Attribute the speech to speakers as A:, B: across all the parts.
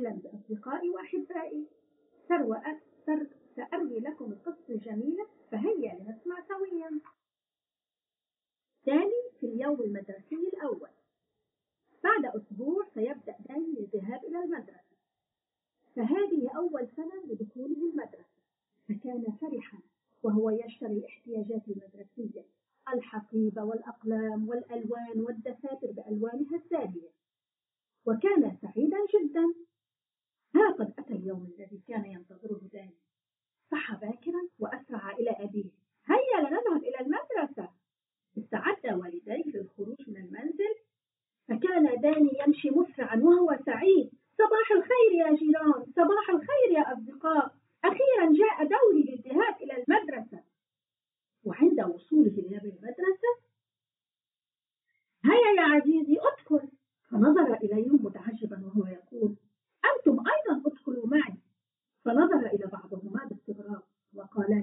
A: أهلا بأصدقائي وأحبائي. سروى سر سأروي لكم القصة الجميلة فهيا لنسمع سويا. داني في اليوم المدرسي الأول. بعد أسبوع سيبدأ داني للذهاب إلى المدرسة. فهذه أول سنة لدخوله المدرسة. فكان فرحا وهو يشتري الاحتياجات المدرسية. الحقيبة والأقلام والألوان والدفاتر بألوانها الزاهية وكان كان ينتظره داني صحى باكرا وأسرع إلى أبيه. هيا لنذهب إلى المدرسة. استعد والديه للخروج من المنزل. فكان داني يمشي مسرعا وهو سعيد. صباح الخير يا جيران. صباح الخير يا أصدقاء. أخيرا جاء دوري للذهاب إلى المدرسة. وعند وصوله إلى المدرسة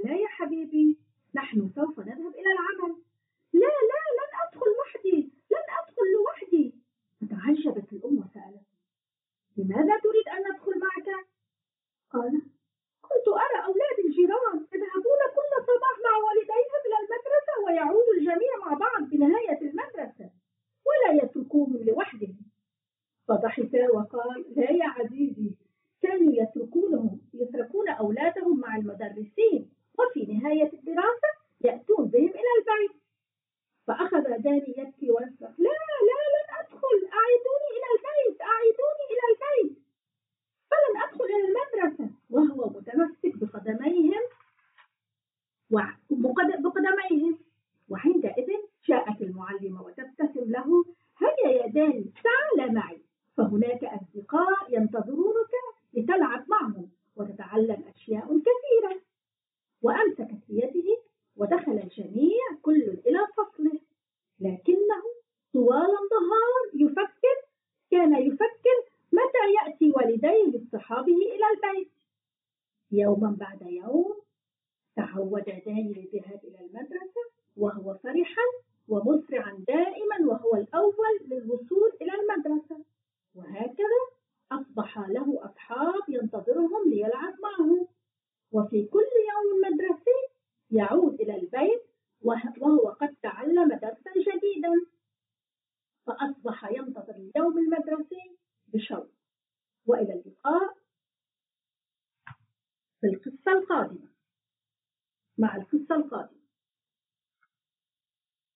A: لا يا حبيبي نحن سوف نذهب إلى العمل. لا لا لن أدخل وحدي لن أدخل لوحدي. فتعجبت الأم وسألته لماذا تريد أن ندخل معك؟ قال كنت أرى أولاد الجيران يذهبون كل صباح مع والديهم إلى المدرسة ويعود الجميع مع بعض بنهاية المدرسة ولا يتركوهم لوحدهم. فضحك وقال لا يا عزيزي كانوا يتركونهم. فأخذ داني يبكي ويصرخ لا لا لن أدخل. أعيدوني إلى البيت. أعيدوني إلى البيت. فلن أدخل إلى المدرسة. وهو متمسك بقدميهم بقدميهم. وعندئذ جاءت المعلمة وتبتسم له. هيا يا داني تعال معي. فهناك أصدقاء ينتظرونك لتلعب معهم وتتعلم أشياء كثيرة. وأمسكت بيده ودخل الجميع كل إلى فصله. لكنه طوال النهار يفكر كان يفكر متى يأتي والديه لاصطحابه إلى البيت. يوما بعد يوم تعود داني للذهاب إلى المدرسة وهو فرحا ومسرعا دائما وهو الأول للوصول إلى المدرسة. وهكذا أصبح له أصحاب ينتظرهم ليلعب معهم وفي كل يوم مدرسي يعود إلى البيت وهو قد تعلم درسا فأصبح ينتظر اليوم المدرسي بشوق وإلى اللقاء في القصة القادمة. مع القصة القادمة.